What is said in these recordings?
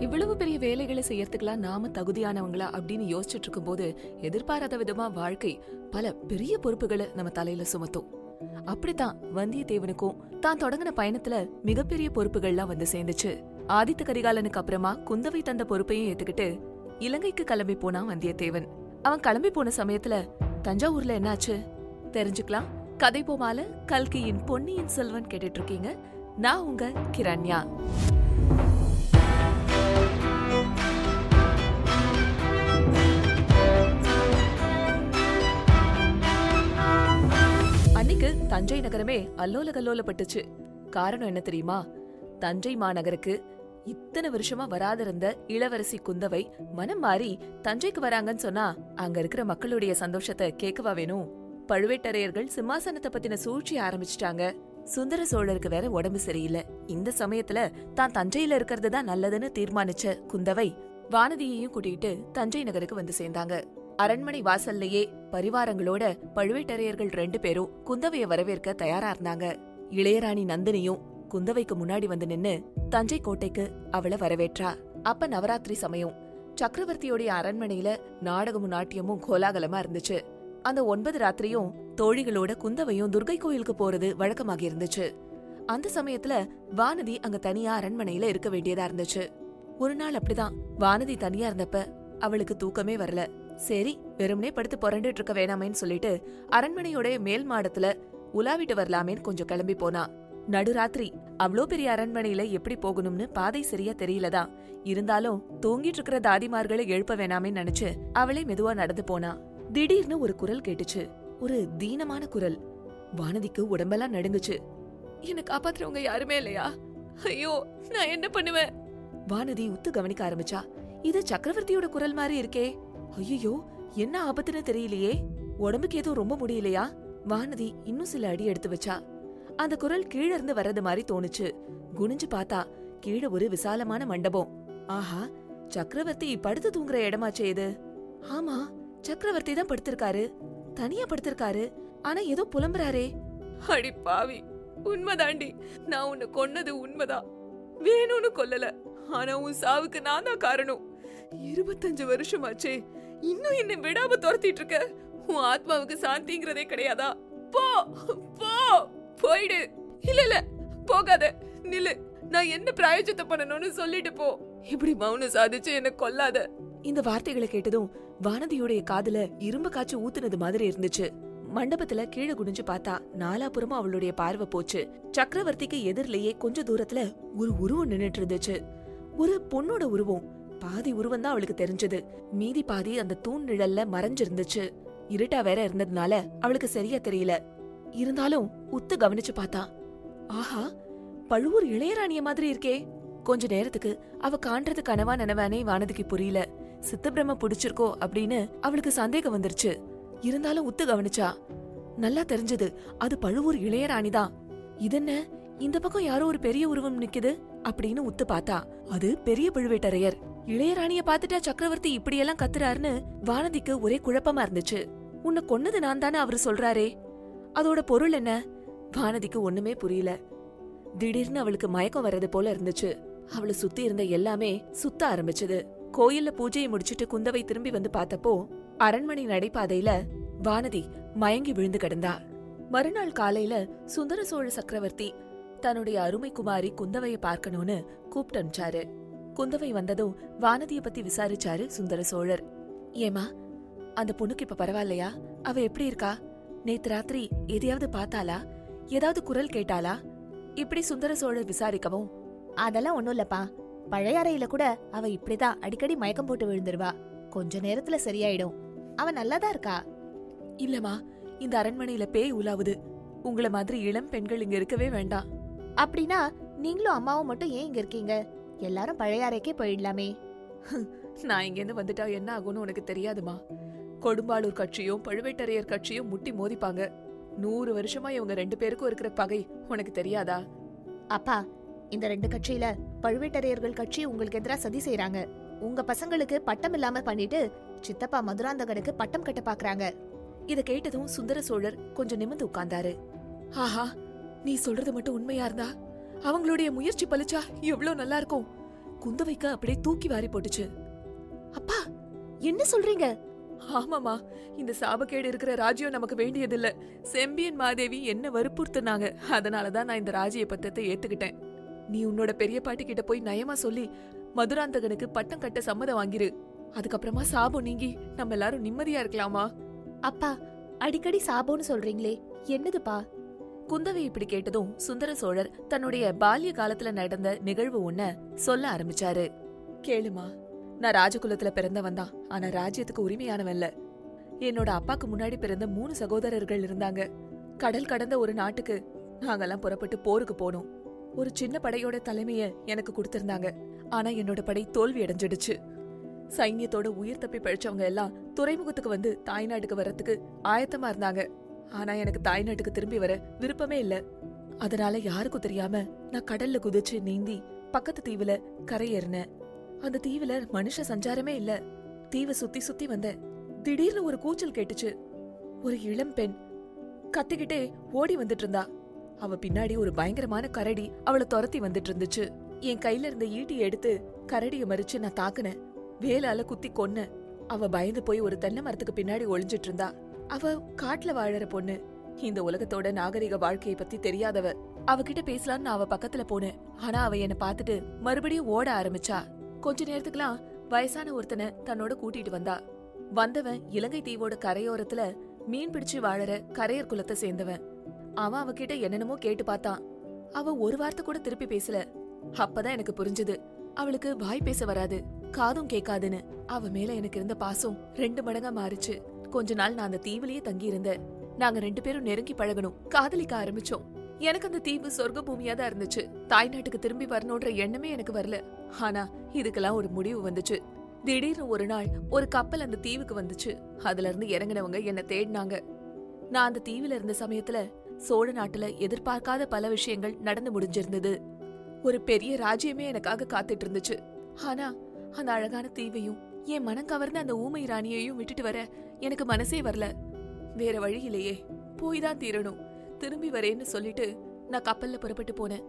இவ்வளவு பெரிய வேலைகளை செய்யறதுக்கெல்லாம் நாம தகுதியானவங்களா அப்படின்னு யோசிச்சுட்டு இருக்கும்போது எதிர்பாராத விதமா வாழ்க்கை பல பெரிய பொறுப்புகளை நம்ம தலையில சுமத்தும். அப்படித்தான் வந்தியத்தேவனுக்கும் தான் தொடங்கின பயணத்துல மிகப்பெரிய பொறுப்புகள்லாம் வந்து சேர்ந்துச்சு. ஆதித்த கரிகாலனுக்கு அப்புறமா குந்தவை தந்த பொறுப்பையும் ஏத்துக்கிட்டு இலங்கைக்கு கிளம்பி போனான் வந்தியத்தேவன். அவன் கிளம்பி போன சமயத்துல தஞ்சாவூர்ல என்னாச்சு? தெரிஞ்சுக்கலாம். கதை போமால கல்கியின் பொன்னியின் செல்வன் கேட்டுட்டு இருக்கீங்க நான் உங்க கிரண்யா. அன்னைக்கு தஞ்சை நகரமே அல்லோல கல்லோலப்பட்டுச்சு காரணம் என்ன தெரியுமா? தஞ்சை மாநகருக்கு இத்தனை வருஷமா வராதிருந்த இளவரசி குந்தவை மனம் மாறி தஞ்சைக்கு வராங்கன்னு சொன்னா அங்க இருக்கிற மக்களுடைய சந்தோஷத்தை கேட்கவா வேணும் பழுவேட்டரையர்கள் சிம்மாசனத்தை பத்தின சூழ்ச்சி ஆரம்பிச்சிட்டாங்க. சுந்தர சோழருக்கு வேற உடம்பு சரியில்லை. இந்த சமயத்துல தான் தஞ்சையில இருக்கிறது தான் நல்லதுன்னு தீர்மானிச்ச குந்தவை வானதியையும் கூட்டிட்டு தஞ்சை நகருக்கு வந்து சேர்ந்தாங்க. அரண்மனை வாசல்லையே பரிவாரங்களோட பழுவேட்டரையர்கள் ரெண்டு பேரும் குந்தவைய வரவேற்க தயாரா இருந்தாங்க. இளையராணி நந்தினியும் குந்தவைக்கு முன்னாடி வந்து நின்னு தஞ்சை கோட்டைக்கு அவள வரவேற்றா. அப்ப நவராத்திரி சமயம். சக்கரவர்த்தியோடைய அரண்மனையில நாடகமும் நாட்டியமும் கோலாகலமா இருந்துச்சு. அந்த ஒன்பது ராத்திரியும் தோழிகளோட குந்தவையும் துர்கை கோயிலுக்கு போறது வழக்கமாக இருந்துச்சு. அந்த சமயத்துல வானதி அங்க தனியா அரண்மனையில இருக்க வேண்டியதா இருந்துச்சு. ஒரு நாள் அப்படிதான் வானதி தனியா இருந்தப்ப அவளுக்கு தூக்கமே வரல. சரி வெறும்னே படுத்து புரண்டுட்டு இருக்க வேணாமேன்னு சொல்லிட்டு அரண்மனையோட மேல் மாடத்துல உலாவிட்டு வரலாமேன்னு கொஞ்சம் கிளம்பி போனா. நடுராத்திரி அவ்ளோ பெரிய அரண்மனையில எப்படி போகணும்னு பாதை சரியா தெரியலதான் இருந்தாலும் தூங்கிட்டு இருக்கிற தாதிமார்களை எழுப்ப வேணாமே நினைச்சு அவளே மெதுவா நடந்து போனா. திடீர்னு ஒரு குரல் கேட்டுச்சு. ஒரு தீனமான குரல். வானதிக்கு உடம்பெல்லாம் நடுங்குச்சு. என்ன காப்பாத்துறவங்க யாருமே இல்லையா? ஐயோ நான் என்ன பண்ணுவேன்? வானதி உத்து கவனிக்க ஆரம்பிச்சா. இது சக்கரவர்த்தியோட குரல் மாதிரி இருக்கே. ஐயோ என்ன ஆபத்துன்னு தெரியலையே. உடம்புக்கு ஏதோ ரொம்ப முடியலையா? வானதி இன்னும் சில அடி எடுத்து வச்சா. அந்த குரல் கீழ இருந்து வர்றது மாதிரி தோணுச்சு. குனிஞ்சு பார்த்தா கீழே ஒரு விசாலமான மண்டபம். ஆஹா சக்கரவர்த்தி படுத்து தூங்குற இடமாச்சே இது. ஆமா சக்கரவர்த்தி தான் படுத்திருக்காரு. தனியா படுத்திருக்காரு. ஆனா ஏதோ புலம்புறாரே. அடி பாவி உண்மைதாண்டி. நான் உன்னை கொன்னது உண்மைதான் வேணும்னு கொல்லல. ஆனா உன் சாவுக்கு நான் தான் காரணம். இருபத்தஞ்சு வருஷமாச்சே. இன்னும் என்ன விடாம துரத்திட்டு இருக்க. உன் ஆத்மாவுக்கு சாந்திங்கிறதே கிடையாதா? போ போ போயிடு. இல்ல இல்ல போகாத. நில்லு. நான் என்ன பிராயோஜத்தை பண்ணணும்னு சொல்லிட்டு போ. இப்படி மௌனம் சாதிச்சு என்ன கொல்லாத. இந்த வார்த்தைகளை கேட்டதும் வானதியுடைய காதுல இரும்பு காய்ச்சி ஊத்துனது மாதிரி இருந்துச்சு. மண்டபத்துல கீழே குனிஞ்சு பார்த்தா நாலாபுறமா அவளுடைய பார்வை போச்சு. சக்கரவர்த்திக்கு எதிரிலேயே கொஞ்ச தூரத்துல ஒரு உருவம் நின்னுட்டு இருந்துச்சு. ஒரு பொண்ணோட உருவம். பாதி உருவம் தான் அவளுக்கு தெரிஞ்சது. மீதி பாதி அந்த தூண் நிழல்ல மறைஞ்சிருந்துச்சு. இருட்டா வேற இருந்ததுனால அவளுக்கு சரியா தெரியல. இருந்தாலும் உத்து கவனிச்சு பார்த்தா ஆஹா பழுவூர் இளையராணிய மாதிரி இருக்கே. கொஞ்ச நேரத்துக்கு அவ காண்றது கனவா நனவானே வானதிக்கு புரியல. சித்தப்பிரம புடிச்சிருக்கோ அப்படின்னு அவளுக்கு சந்தேகம் வந்துருச்சு. இருந்தாலும் உத்து கவனிச்சா நல்லா தெரிஞ்சது அது பழுவூர் இளையராணி தான். இதென்ன இந்த பக்கம் யாரோ ஒரு பெரிய உருவம் நிக்குது? அப்படின்னு உத்து பார்த்தா அது பெரிய பழுவேட்டரையர். இளையராணிய பாத்துட்டா சக்கரவர்த்தி இப்படியெல்லாம் கத்துறாருன்னு வானதிக்கு ஒரே குழப்பமா இருந்துச்சு. உன்னை கொன்னது நான் தானே அவரு சொல்றாரே. அதோட பொருள் என்ன? வானதிக்கு ஒண்ணுமே புரியல. திடீர்னு அவளுக்கு மயக்கம் வர்றது போல இருந்துச்சு. அவளை சுத்தி இருந்த எல்லாமே சுத்த ஆரம்பிச்சது. கோயில்ல பூஜையை முடிச்சிட்டு குந்தவை திரும்பி வந்து பார்த்தப்போ அரண்மனை நடைபாதையில வானதி மயங்கி விழுந்து கிடந்தா. மறுநாள் காலையில சுந்தர சோழ சக்கரவர்த்தி தன்னுடைய அருமை குமாரி குந்தவைய பார்க்கணும்னு கூப்பிட்டு அனுப்பிச்சாரு. குந்தவை வந்ததும் வானதிய பத்தி விசாரிச்சாரு சுந்தர சோழர். ஏமா அந்த பொண்ணுக்கு இப்ப பரவாயில்லையா? அவ எப்படி இருக்கா? நேத்து ராத்திரி எதையாவது பார்த்தாளா? ஏதாவது குரல் கேட்டாளா? இப்படி சுந்தர சோழர் விசாரிக்கவும். அதெல்லாம் ஒண்ணும் இல்லப்பா. பழைய அறையில கூட அவ இப்படிதான் அடிக்கடி மயக்கம் போட்டு விழுந்துருவா. கொஞ்ச நேரத்துல சரியாயிடும். அவ நல்லாதான் இருக்கா? இல்லம்மா இந்த அரண்மனையில பேய் உலாவுது உங்கள மாதிரி இளம் பெண்கள் இங்க இருக்கவே வேண்டாம். அப்படின்னா நீங்களும் அம்மாவும் மட்டும் ஏன் இங்க இருக்கீங்க? எல்லாரும் பழைய அறைக்கே போயிடலாமே. நான் இங்கேருந்து வந்துட்டா என்ன ஆகும்னு உனக்கு தெரியாதுமா? கொடும்பாளூர் கட்சியும் பழுவேட்டரையர் கட்சியும் முட்டி மோதிப்பாங்க. நூறு வருஷமா இவங்க ரெண்டு பேருக்கும் இருக்கிற பகை உனக்கு தெரியாதா? அப்பா இந்த ரெண்டு கட்சியில பழுவேட்டரையர்கள் கட்சி உங்களுக்கு எதிரா சதி செய்றாங்க. உங்க பசங்களுக்கு பட்டம் இல்லாம பண்ணிட்டு சித்தப்பா மதுராந்தகனுக்கு பட்டம் கட்ட பாக்குறாங்க. இத கேட்டதும் சுந்தர சோழர் கொஞ்சம் நிமிர்ந்து உட்கார்ந்தாரு. ஆஹா நீ சொல்றது மட்டும் உண்மையா இருந்தா? அவங்களுடைய முயற்சி பலிச்சா எவ்வளவு நல்லா இருக்கும். குந்தவைக்கு அப்படியே தூக்கி வாரி போட்டுச்சு. அப்பா என்ன சொல்றீங்க? ஆமாமா இந்த சாபக்கேடு இருக்கிற ராஜ்யம் நமக்கு வேண்டியதில்ல. செம்பியன் மாதேவி என்ன வற்புறுத்துனாங்க. அதனாலதான் நான் இந்த ராஜ்ய பத்தத்தை ஏத்துக்கிட்டேன். நீ உன்னோட பெரிய பாட்டி கிட்ட போய் நயமா சொல்லி மதுராந்தகனுக்கு பட்டம் கட்ட சம்மதம் வாங்கிரு. அதுக்கப்புறமா சாபம் நீங்கி நம்ம எல்லாரும் நிம்மதியா இருக்கலாமா? அப்பா அடிக்கடி சாபோன்னு சொல்றீங்களே என்னதுப்பா? குந்தவை இப்படி கேட்டதும் சுந்தர சோழர் தன்னுடைய பால்ய காலத்துல நடந்த நிகழ்வு ஒன்ன சொல்ல ஆரம்பிச்சாரு. கேளுமா நான் ராஜகுலத்துல பிறந்தவன் தான். ஆனா ராஜ்யத்துக்கு உரிமையானவன் இல்ல. என்னோட அப்பாக்கு முன்னாடி பிறந்த மூணு சகோதரர்கள் இருந்தாங்க. கடல் கடந்த ஒரு நாட்டுக்கு நாங்கெல்லாம் புறப்பட்டு போருக்கு போனோம். ஒரு சின்ன படையோட தலைமைய எனக்கு கொடுத்திருந்தாங்க. ஆனா என்னோட படை தோல்வி அடைஞ்சிடுச்சு. சைன்யத்தோட உயிர் தப்பி பழிச்சவங்க எல்லாம் துறைமுகத்துக்கு வந்து தாய்நாட்டுக்கு வர்றதுக்கு ஆயத்தமா இருந்தாங்க. ஆனா எனக்கு தாய்நாட்டுக்கு திரும்பி வர விருப்பமே இல்ல. அதனால யாருக்கும் தெரியாம நான் கடல்ல குதிச்சு நீந்தி பக்கத்து தீவுல கரையேறினேன் அந்த தீவுல மனுஷ சஞ்சாரமே இல்ல. தீவை சுத்தி சுத்தி வந்தேன். திடீர்னு ஒரு கூச்சல் கேட்டுச்சு. ஒரு இளம் பெண் கத்திக்கிட்டே ஓடி வந்துட்டு இருந்தா. அவ பின்னாடி ஒரு பயங்கரமான கரடி அவளை துரத்தி வந்துட்டு இருந்துச்சு. என் கையில இருந்த ஈட்டியை எடுத்து கரடிய மறிச்சு நான் தாக்குனேன். வேலால குத்தி கொன்ன அவ பயந்து போய் ஒரு தென்னை மரத்துக்கு பின்னாடி ஒளிஞ்சிட்டு இருந்தா. அவ காட்டுல வாழற பொண்ணு. இந்த உலகத்தோட நாகரிக வாழ்க்கையை பத்தி தெரியாதவ. அவகிட்ட பேசலாம்னு நான் அவ பக்கத்துல போனேன். ஆனா அவ என்ன பாத்துட்டு மறுபடியும் ஓட ஆரம்பிச்சா. கொஞ்ச நேரத்துக்குலாம் வயசான ஒருத்தனை தன்னோட கூட்டிட்டு வந்தா. வந்தவன் இலங்கை தீவோட கரையோரத்துல மீன் பிடிச்சு வாழற கரையர் குலத்தை சேர்ந்தவன். அவன் அவகிட்ட என்னென்னமோ கேட்டு பார்த்தான். அவ ஒரு வார்த்தை கூட திருப்பி பேசல. அப்பதான் எனக்கு புரிஞ்சது. அவளுக்கு வாய் பேச வராது காதும் கேட்காதுன்னு. அவ மேல எனக்கு இருந்த பாசம் ரெண்டு மடங்கா மாறுச்சு. கொஞ்ச நாள் நான் அந்த தீவுலயே தங்கி இருந்தேன் நாங்க ரெண்டு பேரும் நெருங்கி பழகணும். காதலிக்க ஆரம்பிச்சோம். எனக்கு அந்த தீவு சொர்க்க பூமியா தான் இருந்துச்சு. தாய்நாட்டுக்கு திரும்பி வரணும்ன்ற எண்ணமே எனக்கு வரல. ஆனா இதுக்கெல்லாம் ஒரு முடிவு வந்துச்சு. திடீர்னு ஒரு நாள் ஒரு கப்பல் அந்த தீவுக்கு வந்துச்சு. அதுல இருந்து இறங்கினவங்க என்ன தேடினாங்க. நான் அந்த தீவுல இருந்த சமயத்துல சோழ நாட்டுல எதிர்பார்க்காத பல விஷயங்கள் நடந்து முடிஞ்சிருந்தது. ஒரு பெரிய ராஜ்யமே எனக்காக காத்துட்டு இருந்துச்சு. ஆனா அந்த அழகான தீவையும் என் மனம் கவர்ந்த அந்த ஊமை ராணியையும் விட்டுட்டு வர எனக்கு மனசே வரல. வேற வழி இல்லையே போய் தான் தீரணும். திரும்பி வரேன்னு சொல்லிட்டு நான் கப்பல்ல புறப்பட்டு போனேன்.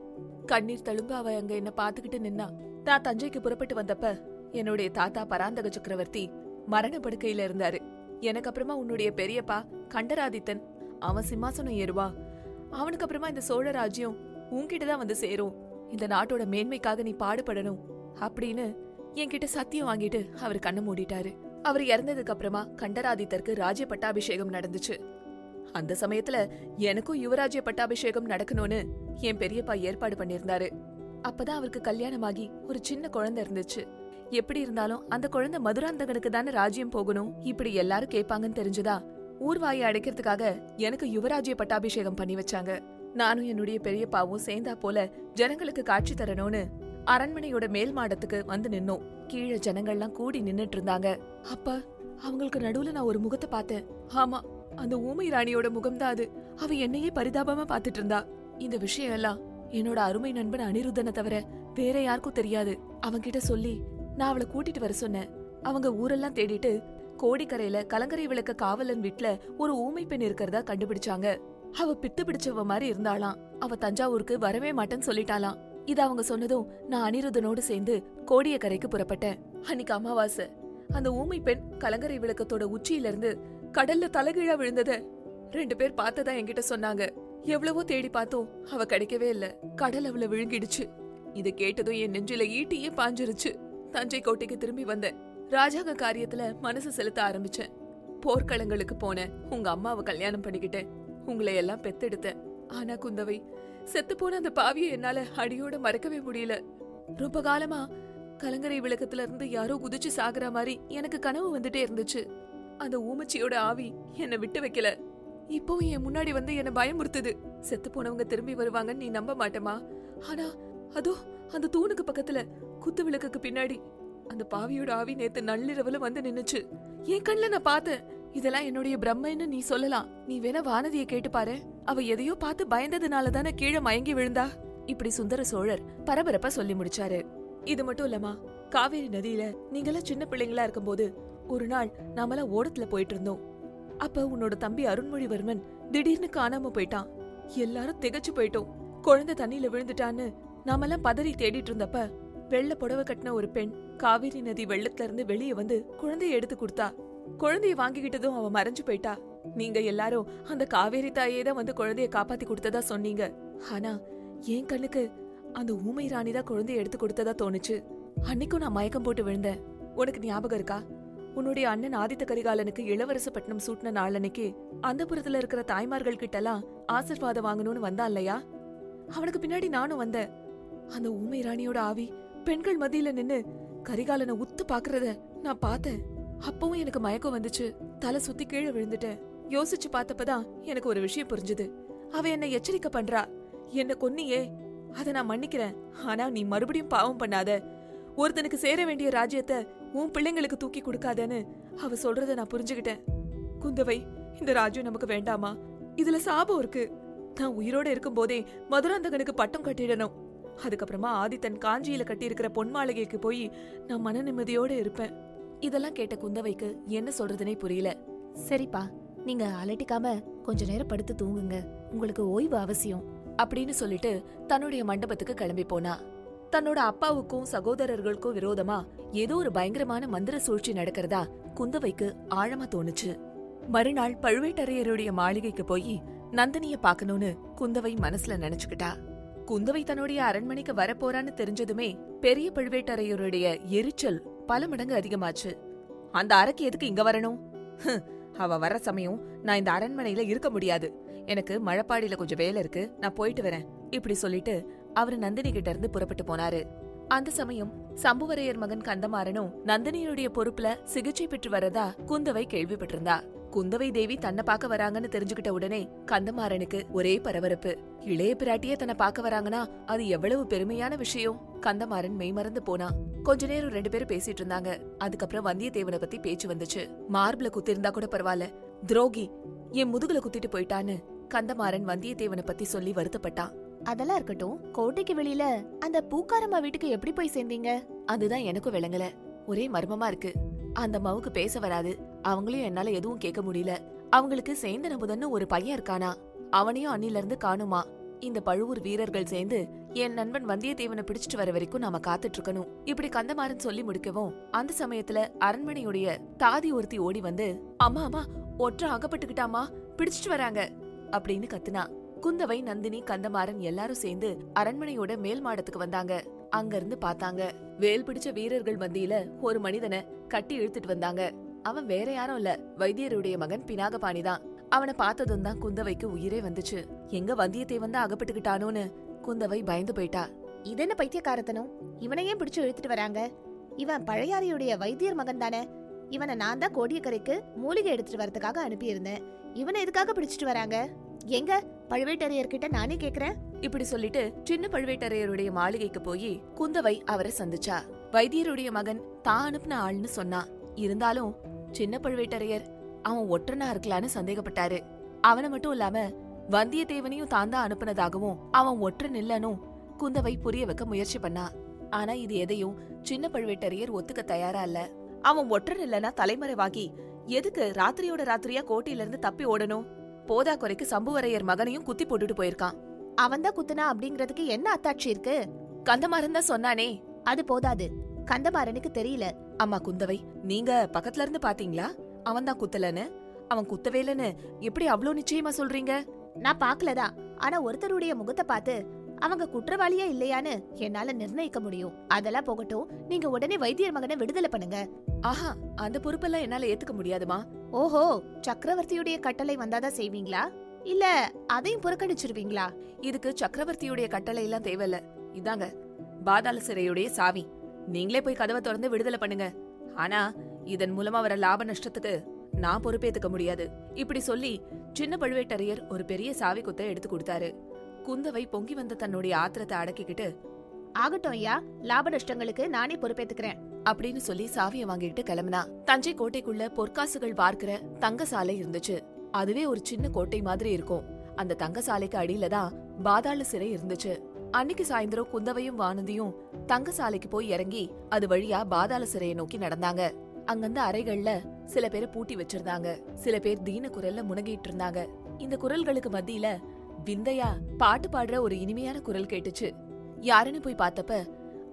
கண்ணீர் தழும்ப அவ அங்க என்ன பாத்துக்கிட்டு நின்னா நான் தஞ்சைக்கு புறப்பட்டு வந்தப்ப என்னுடைய தாத்தா பராந்தக சக்கரவர்த்தி மரண படுக்கையில இருந்தாரு. எனக்கு அப்புறமா உன்னுடைய பெரியப்பா கண்டராதித்தன் அவன் சிம்மாசனம் ஏறுவா. அவனுக்கு அப்புறமா இந்த சோழ ராஜ்யம் உன்கிட்ட தான் வந்து சேரும். இந்த நாட்டோட மேன்மைக்காக நீ பாடுபடணும் அப்படின்னு என்கிட்ட சத்தியம் வாங்கிட்டு அவர் கண்ணை மூடிட்டாரு. அவர் இறந்ததுக்கு அப்புறமா கண்டராதித்தருக்கு ராஜ்ய பட்டாபிஷேகம் நடந்துச்சு. அந்த சமயத்துல எனக்கும் யுவராஜ்ய பட்டாபிஷேகம் நடக்கணும்னு என் பெரியப்பா ஏற்பாடு பண்ணியிருந்தாரு. அப்பதான் அவருக்கு கல்யாணமாகி ஒரு சின்ன குழந்தை இருந்துச்சு. எப்படி இருந்தாலும் அந்த குழந்தை மதுராந்தகனுக்கு தானே ராஜ்யம் போகணும்? இப்படி எல்லாரும் கேட்பாங்கன்னு தெரிஞ்சுதா ஊர்வாயை அடைக்கிறதுக்காக எனக்கு யுவராஜ்ய பட்டாபிஷேகம் பண்ணி வச்சாங்க. நானும் என்னுடைய பெரியப்பாவும் சேர்ந்தா போல ஜனங்களுக்கு காட்சி தரணும்னு அரண்மனையோட மேல் மாடத்துக்கு வந்து நின்னோம். கீழே ஜனங்கள்லாம் கூடி நின்னுட்டு இருந்தாங்க அப்ப அவங்களுக்கு நடுவுல நான் ஒரு முகத்தை பார்த்தேன். ஆமா அந்த ஊமை ராணியோட முகம்தான் அது. அவ என்னையே பரிதாபமா பாத்துட்டு இருந்தா இந்த விஷயம் எல்லாம் என்னோட அருமை நண்பன் அனிருத்தனை தவிர வேற யாருக்கும் தெரியாது. அவன்கிட்ட சொல்லி நான் அவளை கூட்டிட்டு வர சொன்னேன். அவங்க ஊரெல்லாம் தேடிட்டு கோடிக்கரையில கலங்கரை விளக்க காவலன் வீட்ல ஒரு ஊமை பெண் இருக்கிறதா கண்டுபிடிச்சாங்க. அவ பித்து பிடிச்சவ மாதிரி இருந்தாளாம். அவ தஞ்சாவூருக்கு வரவே மாட்டேன்னு சொல்லிட்டாளாம். இது அவங்க சொன்னதும் நான் அனிருதனோடு சேர்ந்து கோடியக்கரைக்கு புறப்பட்டேன். அன்னைக்கு அமாவாசை. அந்த ஊமை பெண் கலங்கரை விளக்கத்தோட உச்சியில இருந்து கடல்ல தலைகீழா விழுந்தத ரெண்டு பேர் பார்த்ததா என்கிட்ட சொன்னாங்க. எவ்வளவோ தேடி பார்த்தோம். அவ கிடைக்கவே இல்ல. கடல் அவள விழுங்கிடுச்சு. இது கேட்டதும் என் நெஞ்சில ஈட்டியே பாஞ்சிருச்சு. தஞ்சை கோட்டைக்கு திரும்பி வந்தேன். ராஜாங்க காரியத்துல மனசு செலுத்த ஆரம்பிச்சேன். போர்க்களங்களுக்கு போனேன். உங்க அம்மாவை கல்யாணம் பண்ணிக்கிட்டேன். உங்களை எல்லாம் பெத்தெடுத்தேன். ஆனா குந்தவை செத்துப்போன போன அந்த பாவியை என்னால அடியோட மறக்கவே முடியல. ரொம்ப காலமா கலங்கரை விளக்கத்துல இருந்து யாரோ குதிச்சு சாகுற மாதிரி எனக்கு கனவு வந்துட்டே இருந்துச்சு. அந்த ஊமச்சியோட ஆவி என்னை விட்டு வைக்கல. இப்போவும் என் முன்னாடி வந்து என்ன பயமுறுத்துது. செத்து போனவங்க திரும்பி வருவாங்கன்னு நீ நம்ப மாட்டமா ஆனா அதோ அந்த தூணுக்கு பக்கத்துல குத்து விளக்குக்கு பின்னாடி அந்த பாவியோட ஆவி நேத்து நள்ளிரவுல வந்து நின்னுச்சு. என் கண்ணுல நான் பார்த்தேன். இதெல்லாம் என்னுடைய பிரம்மைன்னு நீ சொல்லலாம். நீ வேணா வானதியை கேட்டு பாரு. அவ எதையோ பார்த்து பயந்ததுனால தானே கீழே மயங்கி விழுந்தா? இப்படி சுந்தர சோழர் பரபரப்பா சொல்லி முடிச்சாரு. இது மட்டும் இல்லமா காவேரி நதியில நீங்கெல்லாம் சின்ன பிள்ளைங்களா இருக்கும்போது ஒரு நாள் நாமெல்லாம் ஓடத்துல போயிட்டு இருந்தோம். அப்ப உன்னோட தம்பி அருண்மொழிவர்மன் திடீர்னு காணாம போயிட்டான். எல்லாரும் திகைச்சு போயிட்டோம். குழந்தை தண்ணியில விழுந்துட்டான்னு நாமெல்லாம் பதறி தேடிட்டு இருந்தப்ப வெள்ள புடவை கட்டின ஒரு பெண் காவிரி நதி வெள்ளத்துல இருந்து வெளியே வந்து குழந்தைய எடுத்து கொடுத்தா. குழந்தைய வாங்கிக்கிட்டதும் அவ மறைஞ்சு போயிட்டா. நீங்க எல்லாரும் அந்த காவேரி தாயே தான் வந்து குழந்தைய காப்பாத்தி கொடுத்ததா சொன்னீங்க. ஆனா என் கண்ணுக்கு அந்த ஊமை ராணி தான் குழந்தைய எடுத்து கொடுத்ததா தோணுச்சு. அன்னைக்கும் நான் மயக்கம் போட்டு விழுந்தேன். உனக்கு ஞாபகம் இருக்கா? உன்னுடைய அண்ணன் ஆதித்த கரிகாலனுக்கு இளவரசப்பட்டினம் சூட்டின நாள் அன்னைக்கு அந்த புறத்துல இருக்கிற தாய்மார்கள் கிட்ட எல்லாம் ஆசிர்வாதம் வாங்கணும்னு வந்தான் இல்லையா? அவனுக்கு பின்னாடி நானும் வந்தேன். அந்த ஊமை ராணியோட ஆவி பெண்கள் மத்தியில நின்னு கரிகாலனை உத்து பாக்குறத நான் பார்த்தேன். அப்பவும் எனக்கு மயக்கம் வந்துச்சு. தலை சுத்தி கீழே விழுந்துட்டேன். யோசிச்சு பார்த்தப்பதான் எனக்கு ஒரு விஷயம் புரிஞ்சுது. அவ என்ன எச்சரிக்கை பண்றா. என்ன கொன்னியே. அத நான் மன்னிக்கிறேன். ஆனா நீ மறுபடியும் பாவம் பண்ணாத. ஒருத்தனுக்கு சேர வேண்டிய ராஜ்யத்தை உன் பிள்ளைங்களுக்கு தூக்கி கொடுக்காதன்னு அவ சொல்றத நான் புரிஞ்சுகிட்டேன். குந்தவை இந்த ராஜ்யம் நமக்கு வேண்டாமா? இதுல சாபம் இருக்கு. நான் உயிரோட இருக்கும் போதே மதுராந்தகனுக்கு பட்டம் கட்டிடணும். அதுக்கப்புறமா ஆதித்தன் காஞ்சியில கட்டியிருக்கிற பொன் மாளிகைக்கு போய் நான் மன நிம்மதியோட இருப்பேன். இதெல்லாம் கேட்ட குந்தவைக்கு என்ன சொல்றதுனே புரியல. சரிப்பா நீங்க அலட்டிக்காம கொஞ்ச நேரம் படுத்து தூங்குங்க. உங்களுக்கு ஓய்வு அவசியம். அப்படின்னு சொல்லிட்டு தன்னுடைய மண்டபத்துக்கு கிளம்பி போனா. தன்னோட அப்பாவுக்கும் சகோதரர்களுக்கும் விரோதமா ஏதோ ஒரு பயங்கரமான மந்திர சூழ்ச்சி நடக்கிறதா குந்தவைக்கு ஆழமா தோணுச்சு. மறுநாள் பழுவேட்டரையருடைய மாளிகைக்கு போய் நந்தினிய பார்க்கணும்னு குந்தவை மனசுல நினைச்சுக்கிட்டா. குந்தவை தன்னுடைய அரண்மனைக்கு வரப்போறான்னு தெரிஞ்சதுமே பெரிய பழுவேட்டரையருடைய எரிச்சல் பல மடங்கு அதிகமாச்சு. அந்த அறைக்கு எதுக்கு இங்க வரணும்? அவ வர சமயம் நான் இந்த அரண்மனையில இருக்க முடியாது. எனக்கு மழப்பாடியில கொஞ்சம் வேலை இருக்கு. நான் போயிட்டு வரேன். இப்படி சொல்லிட்டு அவரு நந்தினி கிட்ட இருந்து புறப்பட்டு போனாரு. அந்த சமயம் சம்புவரையர் மகன் கந்தமாறனும் நந்தினியுடைய பொறுப்புல சிகிச்சை பெற்று வரதா குந்தவை கேள்விப்பட்டிருந்தா. குந்தவை தேவி தன்னை பார்க்க வராங்கன்னு தெரிஞ்சுக்கிட்ட உடனே கந்தமாறனுக்கு ஒரே பரபரப்பு. இளைய பிராட்டியே தன்னை பார்க்க வராங்கன்னா அது எவ்வளவு பெருமையான விஷயம். கந்தமாறன் மெய்மறந்து போனா கொஞ்ச நேரம் ரெண்டு பேரும் பேசிட்டு இருந்தாங்க. அதுக்கப்புறம் வந்தியத்தேவனை பத்தி பேச்சு வந்துச்சு. மார்பிள குத்திருந்தா கூட பரவாயில்ல. துரோகி என் முதுகுல குத்திட்டு போயிட்டான்னு கந்தமாறன் வந்தியத்தேவனை பத்தி சொல்லி வருத்தப்பட்டான் அதெல்லாம் இருக்கட்டும். கோட்டைக்கு வெளியில அந்த பூக்காரம்மா வீட்டுக்கு எப்படி போய் சேர்ந்தீங்க? அதுதான் எனக்கும் விளங்கல. ஒரே மர்மமா இருக்கு. அந்த அம்மாவுக்கு பேச வராது. அவங்களையும் என்னால எதுவும் கேட்க முடியல. அவங்களுக்கு சேந்த அமுதன்னு ஒரு பையன் இருக்கானா? அவனையும் அண்ணில இருந்து காணுமா? இந்த பழுவூர் வீரர்கள் சேர்ந்து என் நண்பன் வந்தியத்தேவனை பிடிச்சிட்டு வர வரைக்கும் நாம காத்துட்டு இருக்கணும் இப்படி கந்தமாறன் சொல்லி முடிக்கவும் அந்த சமயத்துல அரண்மனையுடைய தாதி ஒருத்தி ஓடி வந்து அம்மா அம்மா ஒற்ற அகப்பட்டுக்கிட்டாமா பிடிச்சிட்டு வராங்க அப்படின்னு கத்துனா. குந்தவை நந்தினி கந்தமாறன் எல்லாரும் சேர்ந்து அரண்மனையோட மேல் மாடத்துக்கு வந்தாங்க. அங்க இருந்து பார்த்தாங்க. வேல் பிடிச்ச வீரர்கள் மத்தியில ஒரு மனிதனை கட்டி இழுத்துட்டு வந்தாங்க. அவன் வேற யாரும் இல்ல. வைத்தியருடைய மகன் பினாகபாணி தான். அவனை பார்த்ததும் தான் குந்தவைக்கு உயிரே வந்துச்சு. எங்க வந்தியத்தேவன் தான் அகப்பட்டுக்கிட்டானோன்னு குந்தவை பயந்து போயிட்டா. இது என்ன பைத்தியக்காரத்தனம்? இவனை ஏன் பிடிச்சு இழுத்துட்டு வராங்க? இவன் பழையாறையுடைய வைத்தியர் மகன் தானே. இவனை நான் தான் கோடியக்கரைக்கு மூலிகை எடுத்துட்டு வரதுக்காக அனுப்பியிருந்தேன். இவனை எதுக்காக பிடிச்சிட்டு வராங்க? எங்க? பழுவேட்டரையர்கிட்ட நானே கேக்குறேன். இப்படி சொல்லிட்டு சின்ன பழுவேட்டரையருடைய மாளிகைக்கு போய் குந்தவை அவரை சந்திச்சா. வைத்தியருடைய மகன் தான் அனுப்புன ஆள்னு சொன்னா. இருந்தாலும் சின்ன பழுவேட்டரையர். அவன் ஒற்றனா இருக்கலான்னு சந்தேகப்பட்டாரு. அவனை மட்டும் இல்லாம வந்தியத்தேவனையும் தான் தான் அனுப்புனதாகவும் அவன் ஒற்றன் இல்லனும் குந்தவை புரிய வைக்க முயற்சி பண்ணா. ஆனா இது எதையும் சின்ன பழுவேட்டரையர் ஒத்துக்க தயாரா இல்ல. அவன் ஒற்றன் இல்லனா தலைமறைவாகி எதுக்கு ராத்திரியோட ராத்திரியா கோட்டையில இருந்து தப்பி ஓடணும்? போதா குறைக்கு சம்புவரையர் மகனையும் குத்தி போட்டுட்டு போயிருக்கான். அவன் தான் குத்துனா அப்படிங்கறதுக்கு என்ன அத்தாட்சி இருக்கு? கந்தமாறன் தான் சொன்னானே அது போதாது. கந்தமாறனுக்கு தெரியல. அம்மா குந்தவை நீங்க பக்கத்துல இருந்து பாத்தீங்களா? அவன் தான் குத்தலன்னு. அவன் குத்தவேலன்னு எப்படி அவ்ளோ நிச்சயமா சொல்றீங்க? நான் பாக்கலதான் ஆனா ஒருத்தருடைய முகத்தை பார்த்து அவங்க குற்றவாளியா இல்லையான்னு என்னால நிர்ணயிக்க முடியும். அதெல்லாம் போகட்டும். நீங்க உடனே வைத்தியர் மகனை விடுதலை பண்ணுங்க. ஆஹா அந்த பொறுப்பெல்லாம் என்னால ஏத்துக்க முடியாதுமா? ஓஹோ சக்கரவர்த்தியுடைய கட்டளை வந்தாதான் செய்வீங்களா? இல்ல அதையும் புறக்கணிச்சிருவீங்களா? இதுக்கு சக்கரவர்த்தியுடைய கட்டளை எல்லாம் தேவையில்ல. இதாங்க பாதாள சிறையுடைய சாவி. நீங்களே போய் கதவை திறந்து விடுதலை பண்ணுங்க. ஆனா இதன் மூலமா வர லாப நஷ்டத்துக்கு நான் பொறுப்பேத்துக்க முடியாது. இப்படி சொல்லி சின்ன பழுவேட்டரையர் ஒரு பெரிய சாவி குத்தை எடுத்து கொடுத்தாரு. குந்தவை பொங்கி வந்த தன்னுடைய ஆத்திரத்தை அடக்கிக்கிட்டு ஆகட்டும் ஐயா லாப நஷ்டங்களுக்கு நானே பொறுப்பேத்துக்கிறேன். அப்படின்னு சொல்லி சாவியை வாங்கிட்டு கிளம்புனா தஞ்சை கோட்டைக்குள்ள பொற்காசுகள் பார்க்கிற தங்க சாலை இருந்துச்சு. அதுவே ஒரு சின்ன கோட்டை மாதிரி இருக்கும். அந்த தங்க சாலைக்கு அடியில தான் பாதாள சிறை இருந்துச்சு. அன்னைக்கு சாயந்தரம் குந்தவையும் வானதியும் தங்க சாலைக்கு போய் இறங்கி அது வழியா பாதாள சிறையை நோக்கி நடந்தாங்க. அங்கந்த அறைகள்ல சில பேரை பூட்டி வச்சிருந்தாங்க. சில பேர் தீன குரல்ல முனகிட்டு இருந்தாங்க. இந்த குரல்களுக்கு மத்தியில விந்தையா பாட்டு பாடுற ஒரு இனிமையான குரல் கேட்டுச்சு. யாருன்னு போய் பார்த்தப்ப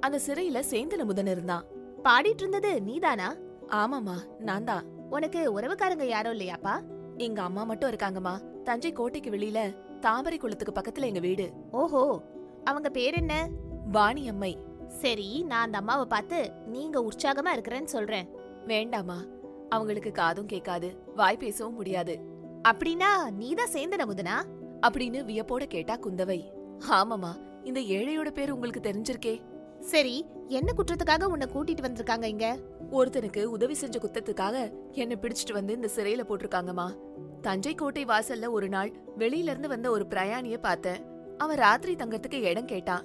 அந்த சிறையில சேந்தன முதன் இருந்தான். பாடிட்டு இருந்தது நீதானா? ஆமாமா நான் தான் உனக்கு உறவுக்காரங்க யாரும் இல்லையாப்பா? எங்க அம்மா மட்டும் இருக்காங்கம்மா. தஞ்சை கோட்டைக்கு வெளியில தாமரை குளத்துக்கு பக்கத்துல எங்க வீடு. ஓஹோ அவங்க பேர் என்ன? வாணி அம்மை. சரி நான் அந்த அம்மாவை பார்த்து நீங்க உற்சாகமா இருக்கிறேன்னு சொல்றேன். வேண்டாமா அவங்களுக்கு காதும் கேட்காது வாய் பேசவும் முடியாது. அப்படின்னா நீதான் சேந்தன முதனா? அப்படின்னு வியப்போட கேட்டா குந்தவை. ஆமாமா இந்த ஏழையோட பேர் உங்களுக்கு தெரிஞ்சிருக்கே. சரி என்ன குற்றத்துக்காக உன்னை கூட்டிட்டு வந்திருக்காங்க இங்க? ஒருத்தனுக்கு உதவி செஞ்ச குத்தத்துக்காக என்ன பிடிச்சிட்டு வந்து இந்த சிறையில போட்டிருக்காங்கம்மா. தஞ்சை கோட்டை வாசல்ல ஒரு நாள் வெளியில இருந்து வந்த ஒரு பிரயாணிய பார்த்தேன். அவன் ராத்திரி தங்கறதுக்கு இடம் கேட்டான்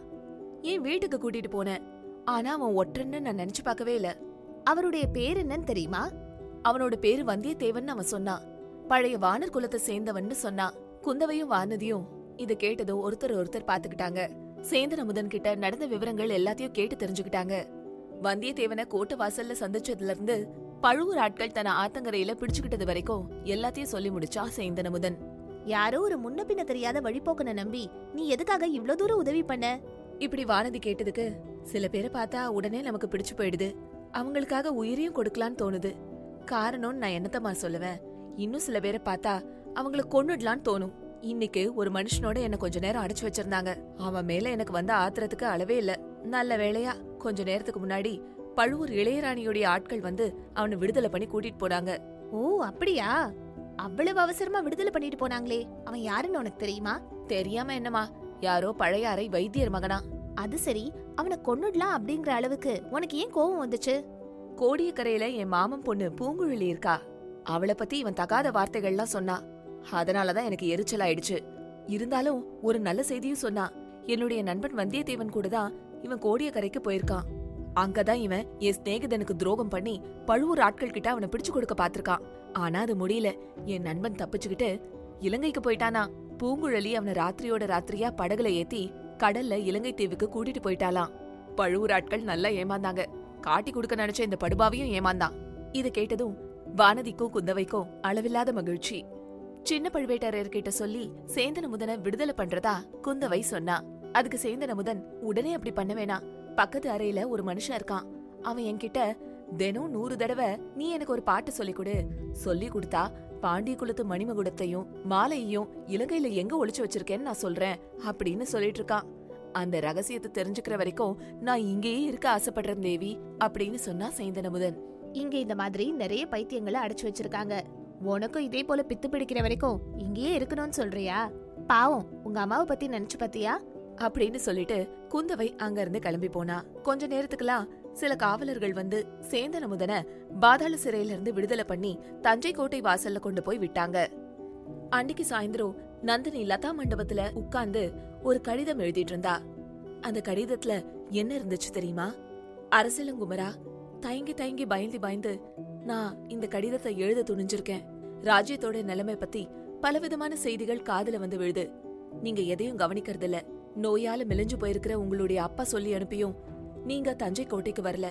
என் வீட்டுக்கு கூட்டிட்டு போனேன். ஆனா அவன் ஒற்றன்னு நான் நினைச்சு பார்க்கவே இல்ல. அவருடைய பேர் என்னன்னு தெரியுமா? அவனோட பேரு வந்தியத்தேவன் அவன் சொன்னான். பழைய வானர் குலத்தை சேர்ந்தவன்னு சொன்னான். குந்தவையும் வானதியும் இத கேட்டதும் ஒருத்தர் ஒருத்தர் பாத்துக்கிட்டாங்க சேந்தன் அமுதன் கிட்ட நடந்த விவரங்கள் எல்லாத்தையும் கேட்டு தெரிஞ்சுக்கிட்டாங்க. வந்தியத்தேவனை கோட்டை வாசல்ல சந்திச்சதுல இருந்து பழுவூர் ஆட்கள் தன ஆத்தங்கரையில பிடிச்சுக்கிட்டது வரைக்கும் எல்லாத்தையும் சொல்லி முடிச்சா சேந்தன் அமுதன். யாரோ ஒரு முன்ன பின்ன தெரியாத வழிபோக்கனை நம்பி நீ எதுக்காக இவ்ளோ தூரம் உதவி பண்ண? இப்படி வானதி கேட்டதுக்கு சில பேரை பார்த்தா உடனே நமக்கு பிடிச்சு போயிடுது. அவங்களுக்காக உயிரையும் கொடுக்கலான்னு தோணுது. காரணம் நான் என்னத்தம்மா சொல்லுவேன்? இன்னும் சில பேரை பார்த்தா அவங்கள கொன்னுடலான்னு தோணும். இன்னைக்கு ஒரு மனுஷனோட என்ன கொஞ்ச நேரம் அடைச்சு வச்சிருந்தாங்க. அவன் மேல எனக்கு வந்த ஆத்திரத்துக்கு அளவே இல்ல. நல்ல வேளையா கொஞ்ச நேரத்துக்கு முன்னாடி பழுவூர் இளையராணியுடைய ஆட்கள் வந்து அவனை விடுதலை பண்ணி கூட்டிட்டு போனாங்க. ஓ அப்படியா? அவ்வளவு அவசரமா விடுதலை பண்ணிட்டு போனாங்களே. அவன் யாருன்னு உனக்கு தெரியுமா? தெரியாம என்னமா யாரோ பழைய அறை வைத்தியர் மகனா? அது சரி. அவனை கொன்னுடலாம் அப்படிங்கிற அளவுக்கு உனக்கு ஏன் கோவம் வந்துச்சு? கோடியக்கரையில என் மாமன் பொண்ணு பூங்குழலி இருக்கா? அவளை பத்தி இவன் தகாத வார்த்தைகள்லாம் சொன்னா. அதனாலதான் எனக்கு எரிச்சல் ஆயிடுச்சு இருந்தாலும் ஒரு நல்ல செய்தியும் சொன்னா. என்னுடைய நண்பன் வந்தியத்தேவன் கூட தான் இவன் கோடியக்கரைக்கு போயிருக்கான். அங்கதான் இவன் என் சிநேகிதனுக்கு துரோகம் பண்ணி பழுவூர் ஆட்கள் கிட்ட அவனை பிடிச்சு கொடுக்க பாத்திருக்கான் ஆனா அது முடியல. என் நண்பன் தப்பிச்சுக்கிட்டு இலங்கைக்கு போயிட்டானா? பூங்குழலி அவனை ராத்திரியோட ராத்திரியா படகுல ஏத்தி கடல்ல இலங்கை தீவுக்கு கூட்டிட்டு போயிட்டாலாம் பழுவூர் ஆட்கள் நல்லா ஏமாந்தாங்க. காட்டி கொடுக்க நினைச்ச இந்த படுபாவையும் ஏமாந்தான். இது கேட்டதும் வானதிக்கும் குந்தவைக்கும் அளவில்லாத மகிழ்ச்சி. சின்ன பழுவேட்டரையர்கிட்ட சொல்லி சேந்தன முதனை விடுதலை பண்றதா குந்தவை சொன்னா. அதுக்கு சேந்தன முதன் உடனே அப்படி பண்ண வேணாம். பக்கத்து அறையில ஒரு மனுஷன் இருக்கான். அவன் என்கிட்ட தினம் நூறு தடவை நீ எனக்கு ஒரு பாட்டு சொல்லிக் கொடு. சொல்லி கொடுத்தா பாண்டிய குலத்து மணிமகுடத்தையும் மாலையையும் இலங்கையில எங்க ஒளிச்சு வச்சிருக்கேன்னு நான் சொல்றேன் அப்படின்னு சொல்லிட்டு இருக்கான். அந்த ரகசியத்தை தெரிஞ்சுக்கிற வரைக்கும் நான் இங்கேயே இருக்க ஆசைப்படுறேன் தேவி அப்படின்னு சொன்னா சேந்தனமுதன் இங்க இந்த மாதிரி நிறைய பைத்தியங்களை அடைச்சு வச்சிருக்காங்க. உனக்கும் இதே போல பித்து பிடிக்கிற வரைக்கும் இங்கேயே இருக்கணும்னு சொல்றியா? பாவம் உங்க அம்மாவை பத்தி நினைச்சு பாத்தியா அப்படின்னு சொல்லிட்டு குந்தவை அங்க இருந்து கிளம்பி போனா. கொஞ்ச நேரத்துக்குலாம் சில காவலர்கள் வந்து சேந்தனமுதன பாதாள சிறையில இருந்து விடுதலை பண்ணி தஞ்சை கோட்டை வாசல்ல கொண்டு போய் விட்டாங்க. அன்னைக்கு சாயந்தரம் நந்தினி லதா மண்டபத்துல உட்கார்ந்து ஒரு கடிதம் எழுதிட்டு இருந்தா அந்த கடிதத்துல என்ன இருந்துச்சு தெரியுமா? அரசலங்குமரா தயங்கி தயங்கி பயந்து பயந்து நான் இந்த கடிதத்தை எழுத துணிஞ்சிருக்கேன். ராஜ்யத்தோட நிலைமை பத்தி பலவிதமான செய்திகள் காதுல வந்து விழுது. நீங்க எதையும் கவனிக்கறதில்ல. நோயால மெலிஞ்சு போயிருக்கிற உங்களுடைய அப்பா சொல்லி அனுப்பியும் நீங்க தஞ்சை கோட்டைக்கு வரல.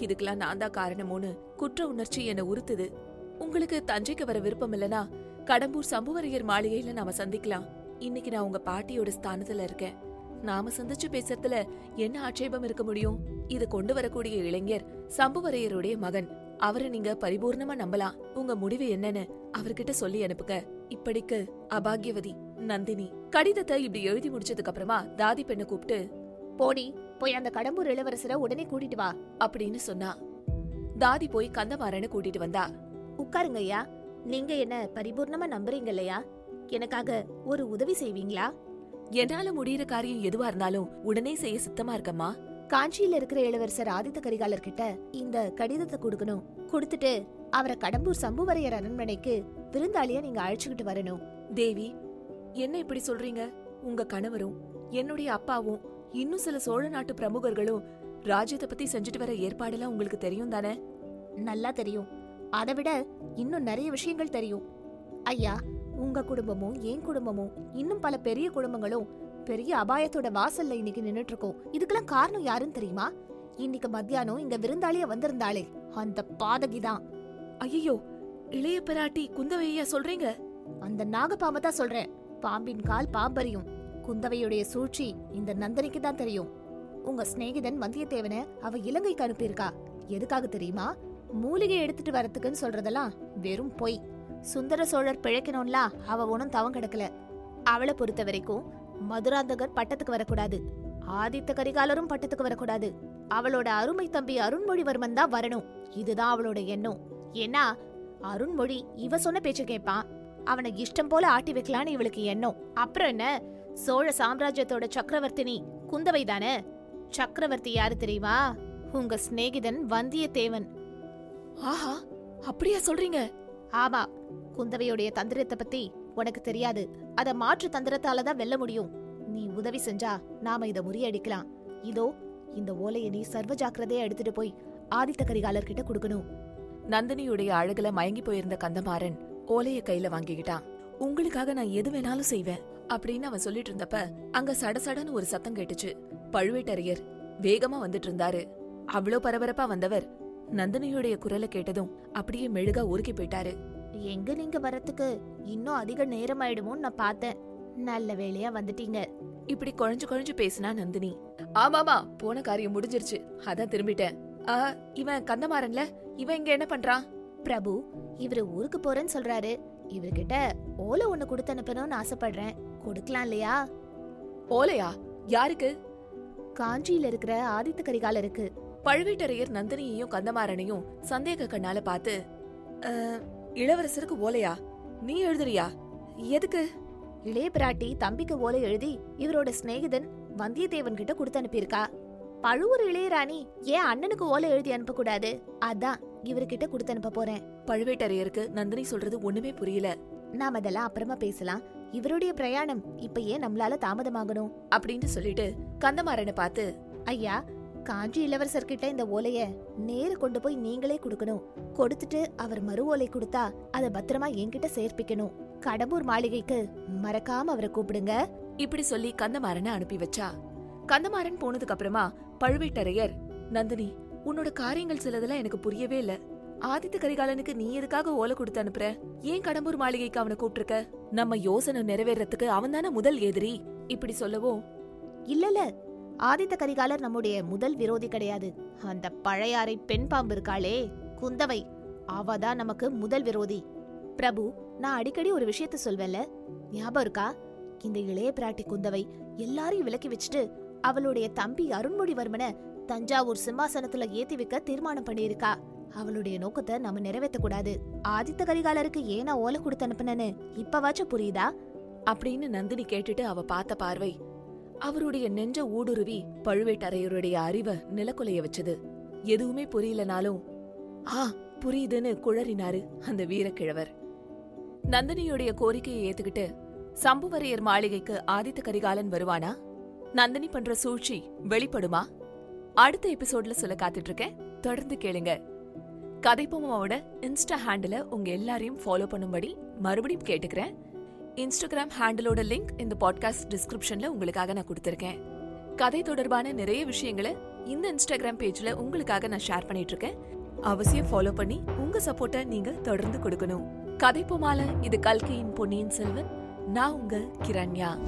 இதுக்கெல்லாம் நான் தான் காரணமோன்னு குற்ற உணர்ச்சி என்ன உறுத்துது. உங்களுக்கு தஞ்சைக்கு வர விருப்பம் இல்லனா கடம்பூர் சம்புவரையர் மாளிகையில நாம சந்திக்கலாம். இன்னைக்கு நான் உங்க பாட்டியோட ஸ்தானத்துல இருக்கேன். நாம சந்திச்சு பேசுறதுல என்ன ஆட்சேபம் இருக்க முடியும்? இது கொண்டு வரக்கூடிய இளைஞர் சம்புவரையருடைய மகன். அவரை நீங்க பரிபூர்ணமா நம்பலாம். உங்க முடிவு என்னன்னு அவர்கிட்ட சொல்லி அனுப்புங்க. இப்படிக்கு அபாகியவதி நந்தினி கடிதத்தை இப்படி எழுதி முடிச்சதுக்கு அப்புறமா தாதி பெண்ணை கூப்பிட்டு போடி போய் அந்த கடம்பூர் இளவரசரை உடனே கூட்டிட்டு வா அப்படின்னு சொன்னா. தாதி போய் கந்தமாறனை கூட்டிட்டு வந்தா. உட்காருங்க ஐயா நீங்க என்ன பரிபூர்ணமா நம்புறீங்க இல்லையா? எனக்காக ஒரு உதவி செய்வீங்களா? என்னால முடியிற காரியம் எதுவா இருந்தாலும் உடனே செய்ய சித்தமா இருக்கம்மா. காஞ்சியில இருக்கிற இளவரசர் ஆதித்த கரிகாலர் கிட்ட இந்த கடிதத்தை கொடுக்கணும். கொடுத்துட்டு அவரை கடம்பூர் சம்புவரையர் அரண்மனைக்கு விருந்தாளியா நீங்க அழைச்சுக்கிட்டு வரணும். தேவி என்ன இப்படி சொல்றீங்க? உங்க கணவரும் என்னுடைய அப்பாவும் இன்னும் சில சோழ நாட்டு பிரமுகர்களும் ராஜ்யத்தை பத்தி செஞ்சுட்டு வர ஏற்பாடெல்லாம் உங்களுக்கு தெரியும் தானே? நல்லா தெரியும். அதை விட இன்னும் நிறைய விஷயங்கள் தெரியும். ஐயா உங்க குடும்பமும் என் குடும்பமும் இன்னும் பல பெரிய குடும்பங்களும் பெரிய அபாயத்தோட வாசல்ல இன்னைக்கு நின்னுட்டு இருக்கோம் இதுக்கெல்லாம் காரணம் யாருன்னு தெரியுமா? இன்னைக்கு மத்தியானம் இங்க விருந்தாளியா வந்திருந்தாளே. அந்த பாதகி தான் ஐயோ இளைய பிராட்டி குந்தவையா சொல்றீங்க? அந்த நாகப்பாம்பை தான் சொல்றேன். பாம்பின் கால் பாம்பறியும். குந்தவையுடைய சூழ்ச்சி இந்த நந்தனிக்கு தான் தெரியும். உங்க சிநேகிதன் வந்தியத்தேவனை அவ இலங்கைக்கு அனுப்பியிருக்கா. எதுக்காக தெரியுமா? மூலிகை எடுத்துட்டு வரத்துக்குன்னு சொல்றதெல்லாம் வெறும் பொய். சுந்தர சோழர் பிழைக்கணும்ல அவ ஒன்னும் தவம் கிடக்கல. அவளை பொறுத்த வரைக்கும் மதுராந்தகர் பட்டத்துக்கு வரக்கூடாது. ஆதித்த கரிகாலரும் பட்டத்துக்கு வரக்கூடாது. அவளோட அருமை தம்பி அருண்மொழிவர்மன் தான் வரணும். இதுதான் அவளோட எண்ணம். ஏன்னா அருண்மொழி இவ சொன்ன பேச்சு கேட்பான். அவனை இஷ்டம் போல ஆட்டி வைக்கலான்னு இவளுக்கு எண்ணம். அப்புறம் என்ன? சோழ சாம்ராஜ்யத்தோட சக்கரவர்த்தினி குந்தவை தானே சக்கரவர்த்தி யாரு தெரியுமா? உங்க சிநேகிதன் வந்தியத்தேவன். ஆஹா அப்படியா சொல்றீங்க? ஆமா குந்தவையுடைய தந்திரத்தை பத்தி உனக்கு தெரியாது. அத மாற்று தந்திரத்தால தான் வெல்ல முடியும். நீ உதவி செஞ்சா நாம இத முறியடிக்கலாம். இதோ இந்த ஓலையை நீ சர்வ ஜாக்கிரதையா எடுத்துட்டு போய் ஆதித்த கரிகாலர் கிட்ட கொடுக்கணும். நந்தினியுடைய அழகுல மயங்கி போயிருந்த கந்தமாறன் ஓலைய கையில வாங்கிக்கிட்டான். உங்களுக்காக நான் எது வேணாலும் செய்வேன். அப்படின்னு அவன் சொல்லிட்டு இருந்தப்ப அங்க சடசடன்னு ஒரு சத்தம் கேட்டுச்சு. பழுவேட்டரையர் வேகமா வந்துட்டு இருந்தாரு. அவ்வளோ பரபரப்பா வந்தவர் நந்தினியுடைய குரலை கேட்டதும் அப்படியே மெழுகா உருக்கி போயிட்டாரு. எங்க நீங்க வரத்துக்கு இன்னும் அதிக நேரம் ஆயிடுமோன்னு நான் பார்த்தேன். நல்ல வேலையா வந்துட்டீங்க. இப்படி குழஞ்சு குழஞ்சு பேசினா நந்தினி. ஆமாமா போன காரியம் முடிஞ்சிருச்சு. அதான் திரும்பிட்டேன். ஆ இவன் கந்தமாறன்ல? இவன் இங்க என்ன பண்றான்? பிரபு இவரு ஊருக்கு போறேன்னு சொல்றாரு. இவர்கிட்ட ஓலை ஒண்ணு கொடுத்து அனுப்பணும்னு ஆசைப்படுறேன். கொடுக்கலாம் இல்லையா? ஓலையா யாருக்கு? காஞ்சியில இருக்கிற ஆதித்த கரிகாலருக்கு பழுவேட்டரையர் நந்தினியையும் கந்தமாறனையும் சந்தேக கண்ணால பார்த்து "அ, இளவரசருக்கு ஓலையா? நீ எழுதுறியா? எதுக்கு? இளைய பிராட்டி தம்பிக்கு ஓலை எழுதி இவரோட சிநேகிதன் வந்தியத்தேவன் கிட்ட கொடுத்து அனுப்பியிருக்கா. பழுவூர் இளையராணி ஏன் அண்ணனுக்கு ஓலை எழுதி அனுப்ப கூடாது? அதான் இவர்கிட்ட கொடுத்து அனுப்ப போறேன். பழுவேட்டரையருக்கு நந்தினி சொல்றது ஒண்ணுமே புரியல. நாம அதெல்லாம் அப்புறமா பேசலாம். இவருடைய பிரயாணம் இப்ப ஏன் நம்மளால தாமதமாகணும் அப்படின்னு சொல்லிட்டு கந்தமாறனை பார்த்து ஐயா காஞ்சி இளவரசர் கிட்ட இந்த ஓலைய நேரு கொண்டு போய் நீங்களே கொடுக்கணும். கொடுத்துட்டு அவர் மறு ஓலை கொடுத்தா அத பத்திரமா என்கிட்ட சேர்ப்பிக்கணும். கடம்பூர் மாளிகைக்கு மறக்காம அவரை கூப்பிடுங்க. இப்படி சொல்லி கந்தமாறனை அனுப்பி வச்சா. கந்தமாறன் போனதுக்கு அப்புறமா பழுவேட்டரையர் நந்தினி உன்னோட காரியங்கள் சிலதெல்லாம் எனக்கு புரியவே இல்ல. ஆதித்த கரிகாலனுக்கு நீ எதுக்காக ஓலை கொடுத்து அனுப்புற? ஏன் கடம்பூர் மாளிகைக்கு அவனை கூப்பிட்டிருக்க? நம்ம யோசனை நிறைவேறத்துக்கு அவன் தானே முதல் எதிரி. இப்படி சொல்லவோ? இல்லல ஆதித்த கரிகாலர் நம்முடைய முதல் விரோதி கிடையாது. அந்த பழையாறை பெண் பாம்பு இருக்காளே குந்தவை. அவ தான் நமக்கு முதல் விரோதி. பிரபு நான் அடிக்கடி ஒரு விஷயத்த சொல்வேன்ல. ஞாபகம் இருக்கா? இந்த இளைய பிராட்டி குந்தவை எல்லாரையும் விலக்கி வச்சுட்டு அவளுடைய தம்பி அருண்மொழிவர்மனை தஞ்சாவூர் சிம்மாசனத்துல ஏத்தி வைக்க தீர்மானம் பண்ணியிருக்கா. அவளுடைய நோக்கத்தை நம்ம நிறைவேற்ற கூடாது. ஆதித்த கரிகாலருக்கு ஏனா ஓலை கொடுத்து அனுப்புனேன்னு இப்பவாச்சும் புரியுதா? அப்படின்னு நந்தினி கேட்டுட்டு அவ பார்த்த பார்வை. அவருடைய நெஞ்ச ஊடுருவி பழுவேட்டரையருடைய அறிவை நிலக்குலைய வச்சது. எதுவுமே புரியலனாலும் ஆ புரியுதுன்னு குழறினாரு அந்த வீரக்கிழவர். நந்தினியுடைய கோரிக்கையை ஏத்துக்கிட்டு சம்புவரையர் மாளிகைக்கு ஆதித்த கரிகாலன் வருவானா? நந்தினி பண்ற சூழ்ச்சி வெளிப்படுமா? அடுத்த எபிசோட்ல சொல்ல காத்துட்டு இருக்கேன். தொடர்ந்து கேளுங்க. கதைப்பூமாவோட இன்ஸ்டா ஹேண்டில உங்க எல்லாரையும் ஃபாலோ பண்ணும்படி மறுபடியும் கேட்டுக்கிறேன். இன்ஸ்டாகிராம் ஹேண்டிலோட லிங்க் இந்த பாட்காஸ்ட் டிஸ்கிரிப்ஷன்ல உங்களுக்காக நான் கொடுத்துருக்கேன். கதை தொடர்பான நிறைய விஷயங்களை இந்த இன்ஸ்டாகிராம் பேஜ்ல உங்களுக்காக நான் ஷேர் பண்ணிட்டு இருக்கேன் அவசியம் ஃபாலோ பண்ணி உங்க சப்போர்ட்டை நீங்க தொடர்ந்து கொடுக்கணும். கதை இது கல்கியின் பொன்னியின் செல்வன். நான் உங்க கிரண்யா.